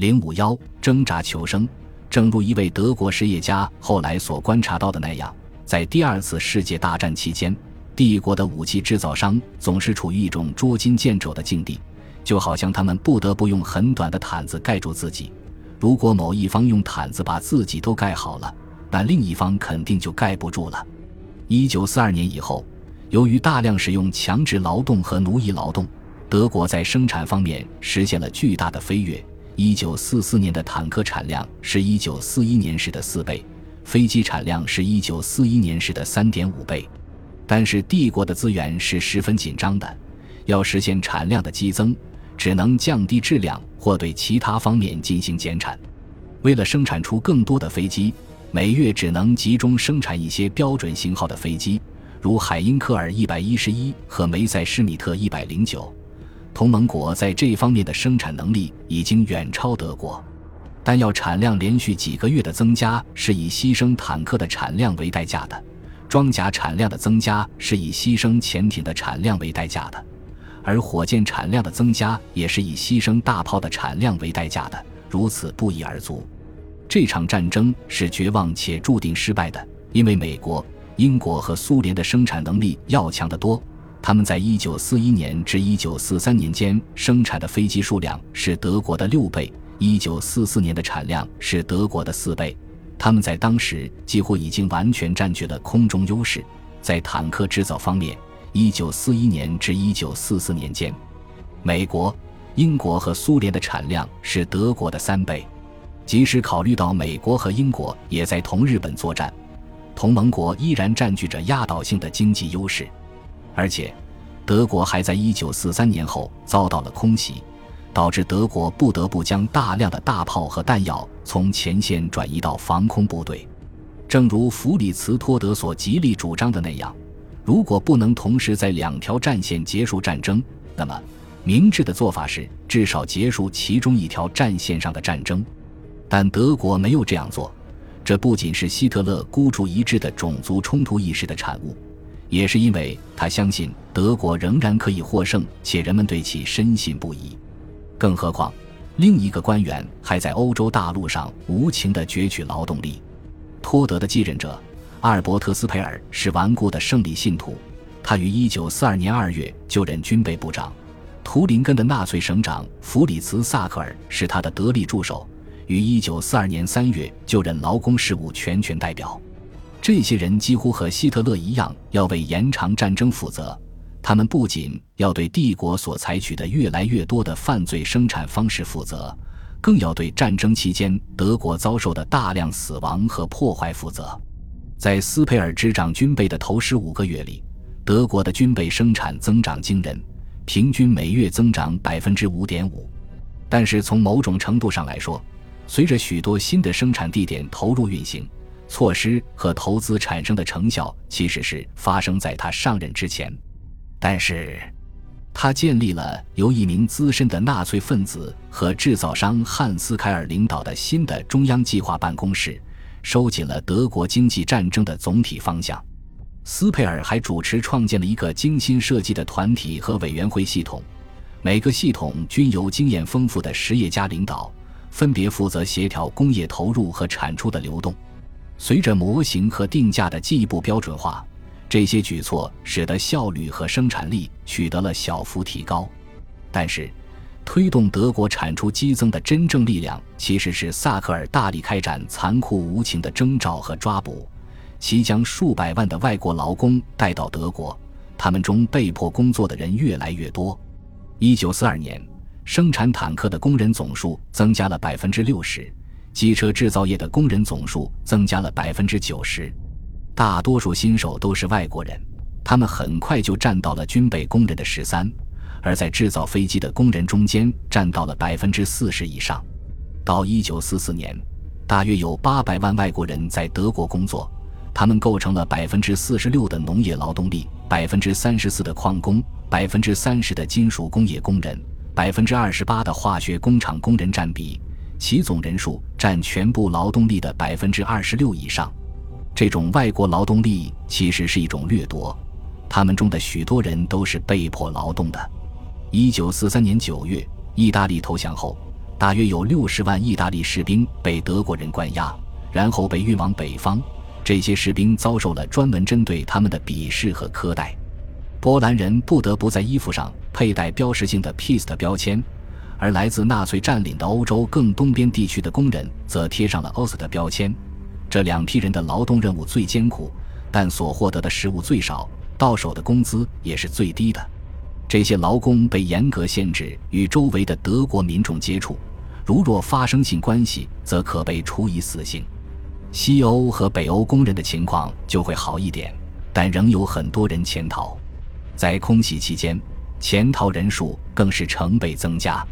零五幺挣扎求生。正如一位德国实业家后来所观察到的那样，在第二次世界大战期间，帝国的武器制造商总是处于一种捉襟见肘的境地，就好像他们不得不用很短的毯子盖住自己。如果某一方用毯子把自己都盖好了，那另一方肯定就盖不住了。一九四二年以后，由于大量使用强制劳动和奴役劳动，德国在生产方面实现了巨大的飞跃。一九四四年的坦克产量是一九四一年时的四倍，飞机产量是一九四一年时的三点五倍。但是帝国的资源是十分紧张的，要实现产量的激增，只能降低质量或对其他方面进行减产。为了生产出更多的飞机，每月只能集中生产一些标准型号的飞机，如海因克尔一百一十一和梅塞施米特一百零九。同盟国在这方面的生产能力已经远超德国，但要产量连续几个月的增加是以牺牲坦克的产量为代价的，装甲产量的增加是以牺牲潜艇的产量为代价的，而火箭产量的增加也是以牺牲大炮的产量为代价的，如此不一而足。这场战争是绝望且注定失败的，因为美国、英国和苏联的生产能力要强得多。他们在1941年至1943年间生产的飞机数量是德国的六倍，1944年的产量是德国的四倍。他们在当时几乎已经完全占据了空中优势。在坦克制造方面，1941年至1944年间，美国、英国和苏联的产量是德国的三倍。即使考虑到美国和英国也在同日本作战，同盟国依然占据着压倒性的经济优势。而且，德国还在1943年后遭到了空袭，导致德国不得不将大量的大炮和弹药从前线转移到防空部队。正如弗里茨·托德所极力主张的那样，如果不能同时在两条战线结束战争，那么明智的做法是至少结束其中一条战线上的战争。但德国没有这样做，这不仅是希特勒孤注一掷的种族冲突意识的产物。也是因为他相信德国仍然可以获胜，且人们对其深信不疑。更何况，另一个官员还在欧洲大陆上无情地攫取劳动力。托德的继任者阿尔伯特斯培尔是顽固的胜利信徒，他于1942年2月就任军备部长。图林根的纳粹省长弗里茨·萨克尔是他的得力助手，于1942年3月就任劳工事务全权代表。这些人几乎和希特勒一样，要为延长战争负责。他们不仅要对帝国所采取的越来越多的犯罪生产方式负责，更要对战争期间德国遭受的大量死亡和破坏负责。在斯佩尔执掌军备的头十五个月里，德国的军备生产增长惊人，平均每月增长百分之五点五。但是从某种程度上来说，随着许多新的生产地点投入运行，措施和投资产生的成效其实是发生在他上任之前，但是，他建立了由一名资深的纳粹分子和制造商汉斯凯尔领导的新的中央计划办公室，收紧了德国经济战争的总体方向。斯佩尔还主持创建了一个精心设计的团体和委员会系统，每个系统均由经验丰富的实业家领导，分别负责协调工业投入和产出的流动。随着模型和定价的进一步标准化，这些举措使得效率和生产力取得了小幅提高。但是，推动德国产出激增的真正力量其实是萨克尔大力开展残酷无情的征召和抓捕，其将数百万的外国劳工带到德国，他们中被迫工作的人越来越多。一九四二年，生产坦克的工人总数增加了百分之六十。机车制造业的工人总数增加了百分之九十，大多数新手都是外国人，他们很快就占到了军备工人的十三，而在制造飞机的工人中间占到了百分之四十以上。到一九四四年，大约有八百万外国人在德国工作，他们构成了百分之四十六的农业劳动力，百分之三十四的矿工，百分之三十的金属工业工人，百分之二十八的化学工厂工人占比。其总人数占全部劳动力的百分之二十六以上，这种外国劳动力其实是一种掠夺，他们中的许多人都是被迫劳动的。一九四三年九月，意大利投降后，大约有六十万意大利士兵被德国人关押，然后被运往北方。这些士兵遭受了专门针对他们的鄙视和苛待。波兰人不得不在衣服上佩戴标识性的 “peace” 的标签，而来自纳粹占领的欧洲更东边地区的工人则贴上了 “Ost” 的标签。这两批人的劳动任务最艰苦，但所获得的食物最少，到手的工资也是最低的。这些劳工被严格限制与周围的德国民众接触。如若发生性关系，则可被处以死刑。西欧和北欧工人的情况就会好一点，但仍有很多人潜逃。在空袭期间，潜逃人数更是成倍增加。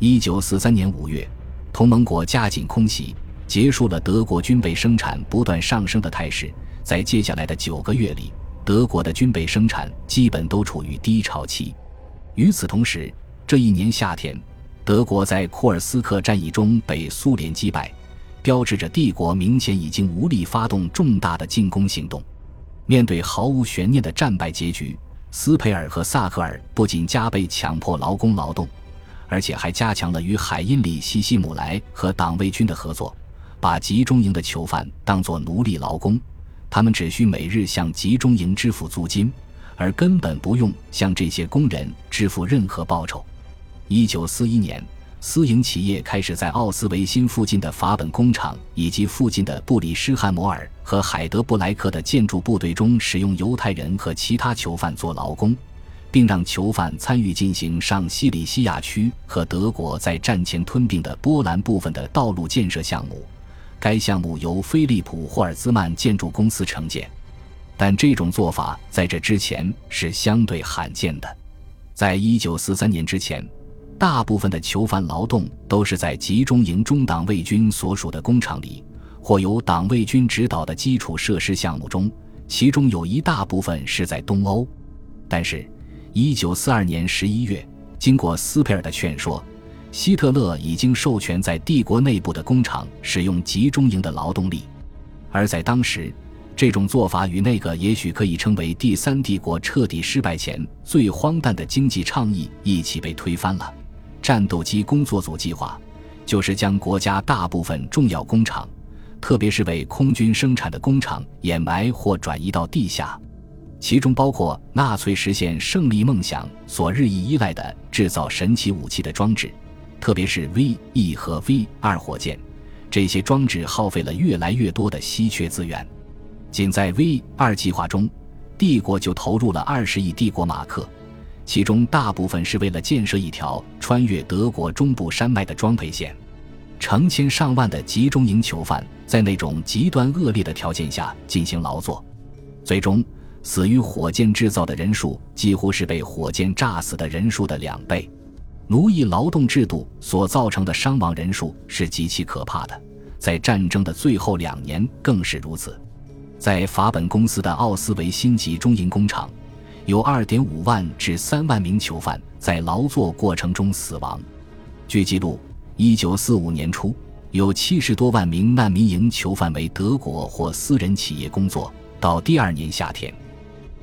一九四三年五月，同盟国加紧空袭，结束了德国军备生产不断上升的态势。在接下来的九个月里，德国的军备生产基本都处于低潮期。与此同时，这一年夏天。德国在库尔斯克战役中被苏联击败，标志着帝国明显已经无力发动重大的进攻行动。面对毫无悬念的战败结局，斯佩尔和萨克尔不仅加倍强迫劳工劳动，而且还加强了与海因里希·希姆莱和党卫军的合作，把集中营的囚犯当作奴隶劳工，他们只需每日向集中营支付租金，而根本不用向这些工人支付任何报酬。一九四一年，私营企业开始在奥斯维辛附近的法本工厂以及附近的布里施汉摩尔和海德布莱克的建筑部队中使用犹太人和其他囚犯做劳工，并让囚犯参与进行上西里西亚区和德国在战前吞并的波兰部分的道路建设项目。该项目由菲利普霍尔兹曼建筑公司承建，但这种做法在这之前是相对罕见的。在一九四三年之前。大部分的囚犯劳动都是在集中营中党卫军所属的工厂里，或由党卫军指导的基础设施项目中，其中有一大部分是在东欧。但是，1942年11月，经过斯佩尔的劝说，希特勒已经授权在帝国内部的工厂使用集中营的劳动力，而在当时，这种做法与那个也许可以称为第三帝国彻底失败前最荒诞的经济倡议一起被推翻了。战斗机工作组计划，就是将国家大部分重要工厂，特别是为空军生产的工厂掩埋或转移到地下，其中包括纳粹实现胜利梦想所日益依赖的制造神奇武器的装置，特别是 V 一和 V 二火箭。这些装置耗费了越来越多的稀缺资源，仅在 V 二计划中，帝国就投入了二十亿帝国马克。其中大部分是为了建设一条穿越德国中部山脉的装配线，成千上万的集中营囚犯在那种极端恶劣的条件下进行劳作，最终死于火箭制造的人数几乎是被火箭炸死的人数的两倍。奴役劳动制度所造成的伤亡人数是极其可怕的，在战争的最后两年更是如此。在法本公司的奥斯维辛集中营工厂。有2.5万至3万名囚犯在劳作过程中死亡。据记录，1945年初有70多万名难民营囚犯为德国或私人企业工作。到第二年夏天，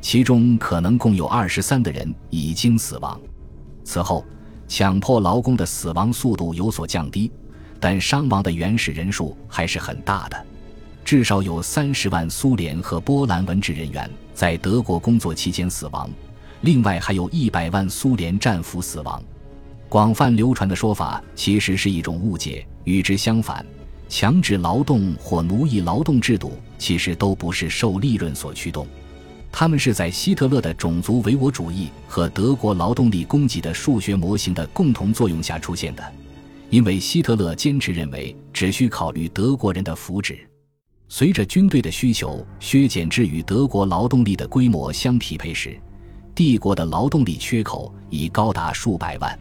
其中可能共有23的人已经死亡。此后，强迫劳工的死亡速度有所降低，但伤亡的原始人数还是很大的。至少有30万苏联和波兰文职人员。在德国工作期间死亡，另外还有一百万苏联战俘死亡。广泛流传的说法其实是一种误解。与之相反，强制劳动或奴役劳动制度其实都不是受利润所驱动，他们是在希特勒的种族唯我主义和德国劳动力供给的数学模型的共同作用下出现的。因为希特勒坚持认为，只需考虑德国人的福祉。随着军队的需求削减至与德国劳动力的规模相匹配时，帝国的劳动力缺口已高达数百万。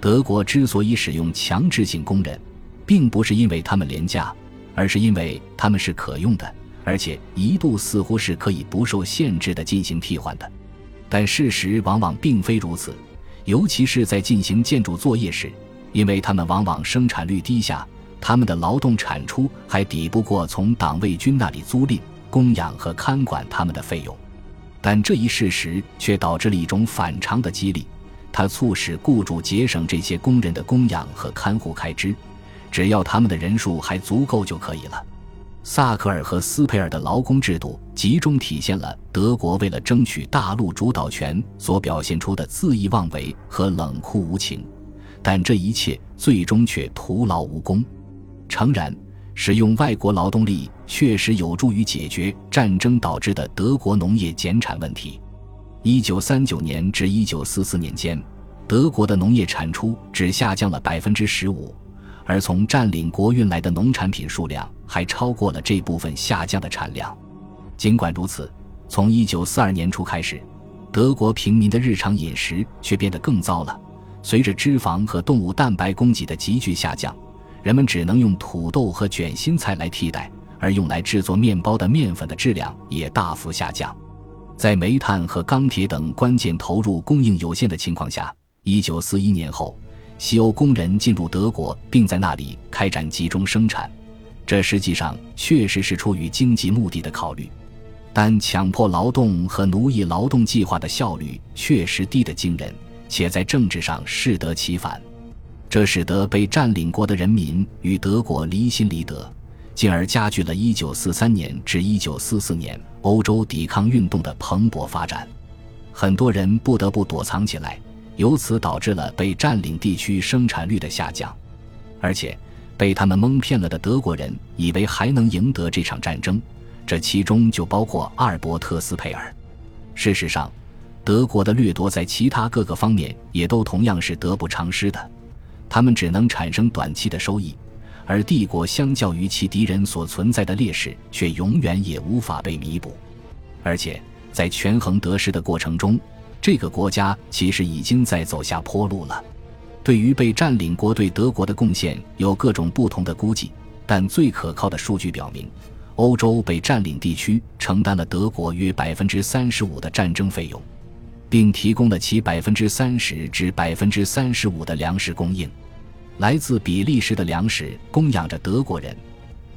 德国之所以使用强制性工人，并不是因为他们廉价，而是因为他们是可用的，而且一度似乎是可以不受限制的进行替换的。但事实往往并非如此，尤其是在进行建筑作业时，因为他们往往生产率低下。他们的劳动产出还抵不过从党卫军那里租赁、供养和看管他们的费用，但这一事实却导致了一种反常的激励：它促使雇主节省这些工人的供养和看护开支，只要他们的人数还足够就可以了。萨克尔和斯佩尔的劳工制度集中体现了德国为了争取大陆主导权所表现出的恣意妄为和冷酷无情，但这一切最终却徒劳无功。诚然，使用外国劳动力确实有助于解决战争导致的德国农业减产问题。一九三九年至一九四四年间，德国的农业产出只下降了百分之十五。而从占领国运来的农产品数量还超过了这部分下降的产量。尽管如此，从1942年初开始，德国平民的日常饮食却变得更糟了。随着脂肪和动物蛋白供给的急剧下降，人们只能用土豆和卷心菜来替代，而用来制作面包的面粉的质量也大幅下降。在煤炭和钢铁等关键投入供应有限的情况下，1941年后。西欧工人进入德国，并在那里开展集中生产，这实际上确实是出于经济目的的考虑，但强迫劳动和奴役劳动计划的效率确实低得惊人，且在政治上适得其反，这使得被占领国的人民与德国离心离德，进而加剧了1943年至1944年欧洲抵抗运动的蓬勃发展，很多人不得不躲藏起来。由此导致了被占领地区生产率的下降，而且被他们蒙骗了的德国人以为还能赢得这场战争，这其中就包括阿尔伯特斯佩尔。事实上，德国的掠夺在其他各个方面也都同样是得不偿失的，他们只能产生短期的收益，而帝国相较于其敌人所存在的劣势却永远也无法被弥补，而且在权衡得失的过程中。这个国家其实已经在走下坡路了。对于被占领国对德国的贡献，有各种不同的估计，但最可靠的数据表明，欧洲被占领地区承担了德国约百分之三十五的战争费用，并提供了其百分之三十至百分之三十五的粮食供应。来自比利时的粮食供养着德国人，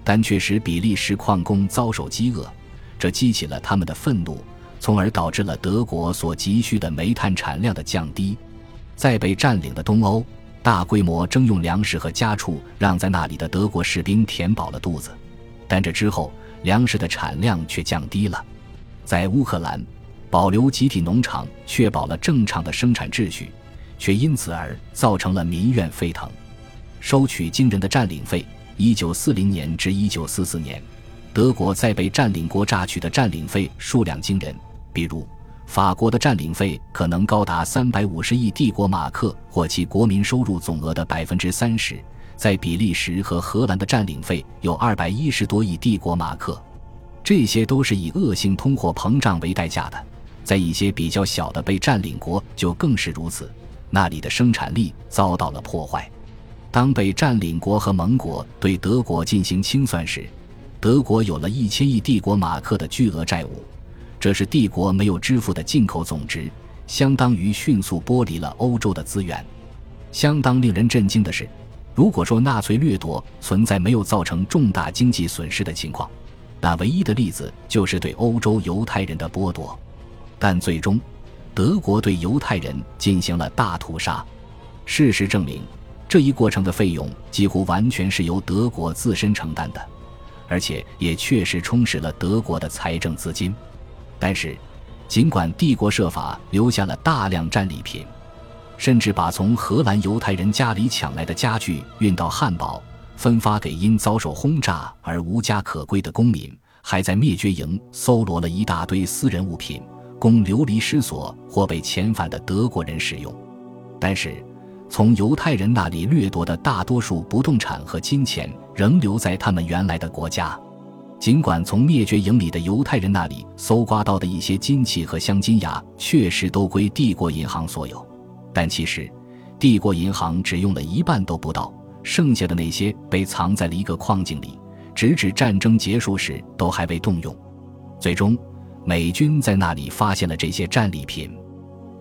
但却使比利时矿工遭受饥饿，这激起了他们的愤怒。从而导致了德国所急需的煤炭产量的降低，在被占领的东欧，大规模征用粮食和家畜，让在那里的德国士兵填饱了肚子，但这之后粮食的产量却降低了。在乌克兰，保留集体农场，确保了正常的生产秩序，却因此而造成了民怨沸腾，收取惊人的占领费。一九四零年至一九四四年，德国在被占领国榨取的占领费数量惊人。比如，法国的占领费可能高达三百五十亿帝国马克，或其国民收入总额的百分之三十；在比利时和荷兰的占领费有二百一十多亿帝国马克，这些都是以恶性通货膨胀为代价的。在一些比较小的被占领国就更是如此，那里的生产力遭到了破坏。当被占领国和盟国对德国进行清算时，德国有了一千亿帝国马克的巨额债务。这是帝国没有支付的进口总值，相当于迅速剥离了欧洲的资源。相当令人震惊的是，如果说纳粹掠夺存在没有造成重大经济损失的情况，那唯一的例子就是对欧洲犹太人的剥夺。但最终，德国对犹太人进行了大屠杀。事实证明，这一过程的费用几乎完全是由德国自身承担的，而且也确实充实了德国的财政资金。但是，尽管帝国设法留下了大量战利品，甚至把从荷兰犹太人家里抢来的家具运到汉堡，分发给因遭受轰炸而无家可归的公民，还在灭绝营搜罗了一大堆私人物品，供流离失所或被遣返的德国人使用。但是，从犹太人那里掠夺的大多数不动产和金钱，仍留在他们原来的国家。尽管从灭绝营里的犹太人那里搜刮到的一些金器和镶金牙确实都归帝国银行所有，但其实帝国银行只用了一半都不到，剩下的那些被藏在了一个矿井里，直至战争结束时都还未动用。最终，美军在那里发现了这些战利品，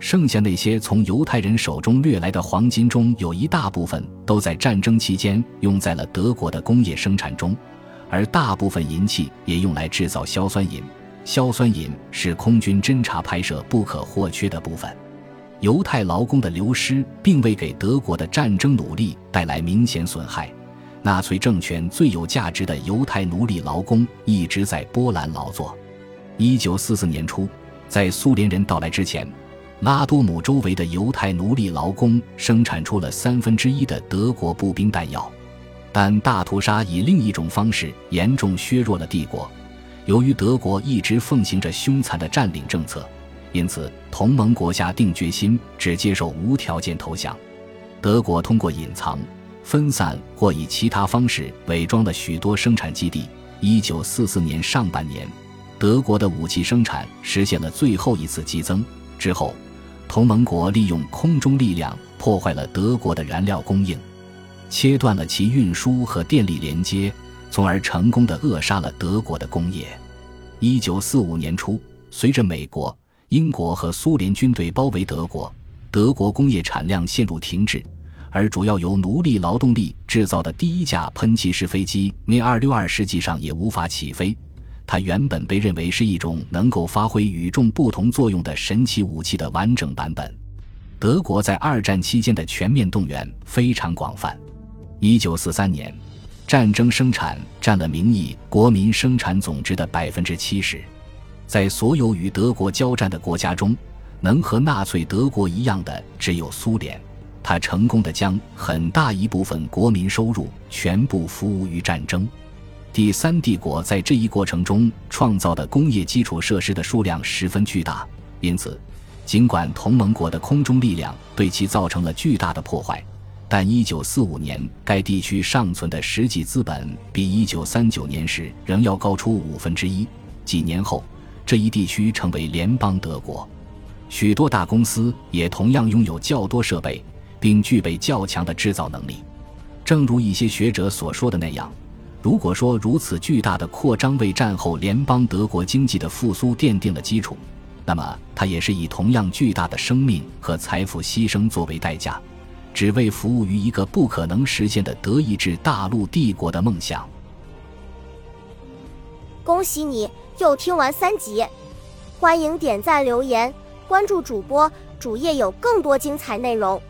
剩下那些从犹太人手中掠来的黄金中有一大部分都在战争期间用在了德国的工业生产中。而大部分银器也用来制造硝酸银，硝酸银是空军侦察拍摄不可或缺的部分。犹太劳工的流失并未给德国的战争努力带来明显损害。纳粹政权最有价值的犹太奴隶劳工一直在波兰劳作。一九四四年初，在苏联人到来之前，拉多姆周围的犹太奴隶劳工生产出了三分之一的德国步兵弹药。但大屠杀以另一种方式严重削弱了帝国。由于德国一直奉行着凶残的占领政策，因此同盟国下定决心只接受无条件投降。德国通过隐藏。分散或以其他方式伪装了许多生产基地。一九四四年上半年，德国的武器生产实现了最后一次激增。之后，同盟国利用空中力量破坏了德国的燃料供应，切断了其运输和电力连接，从而成功的扼杀了德国的工业。一九四五年初，随着美国、英国和苏联军队包围德国，德国工业产量陷入停滞。而主要由奴隶劳动力制造的第一架喷气式飞机 Mi-262 实际上也无法起飞。它原本被认为是一种能够发挥与众不同作用的神奇武器的完整版本。德国在二战期间的全面动员非常广泛。1943年，战争生产占了名义国民生产总值的百分之七十。在所有与德国交战的国家中，能和纳粹德国一样的只有苏联。他成功的将很大一部分国民收入全部服务于战争。第三帝国在这一过程中创造的工业基础设施的数量十分巨大，因此，尽管同盟国的空中力量对其造成了巨大的破坏，但1945年该地区尚存的实际资本比1939年时仍要高出五分之一。几年后，这一地区成为联邦德国，许多大公司也同样拥有较多设备。并具备较强的制造能力，正如一些学者所说的那样，如果说如此巨大的扩张为战后联邦德国经济的复苏奠定了基础，那么它也是以同样巨大的生命和财富牺牲作为代价，只为服务于一个不可能实现的德意志大陆帝国的梦想。恭喜你又听完三集，欢迎点赞、留言、关注主播，主页有更多精彩内容。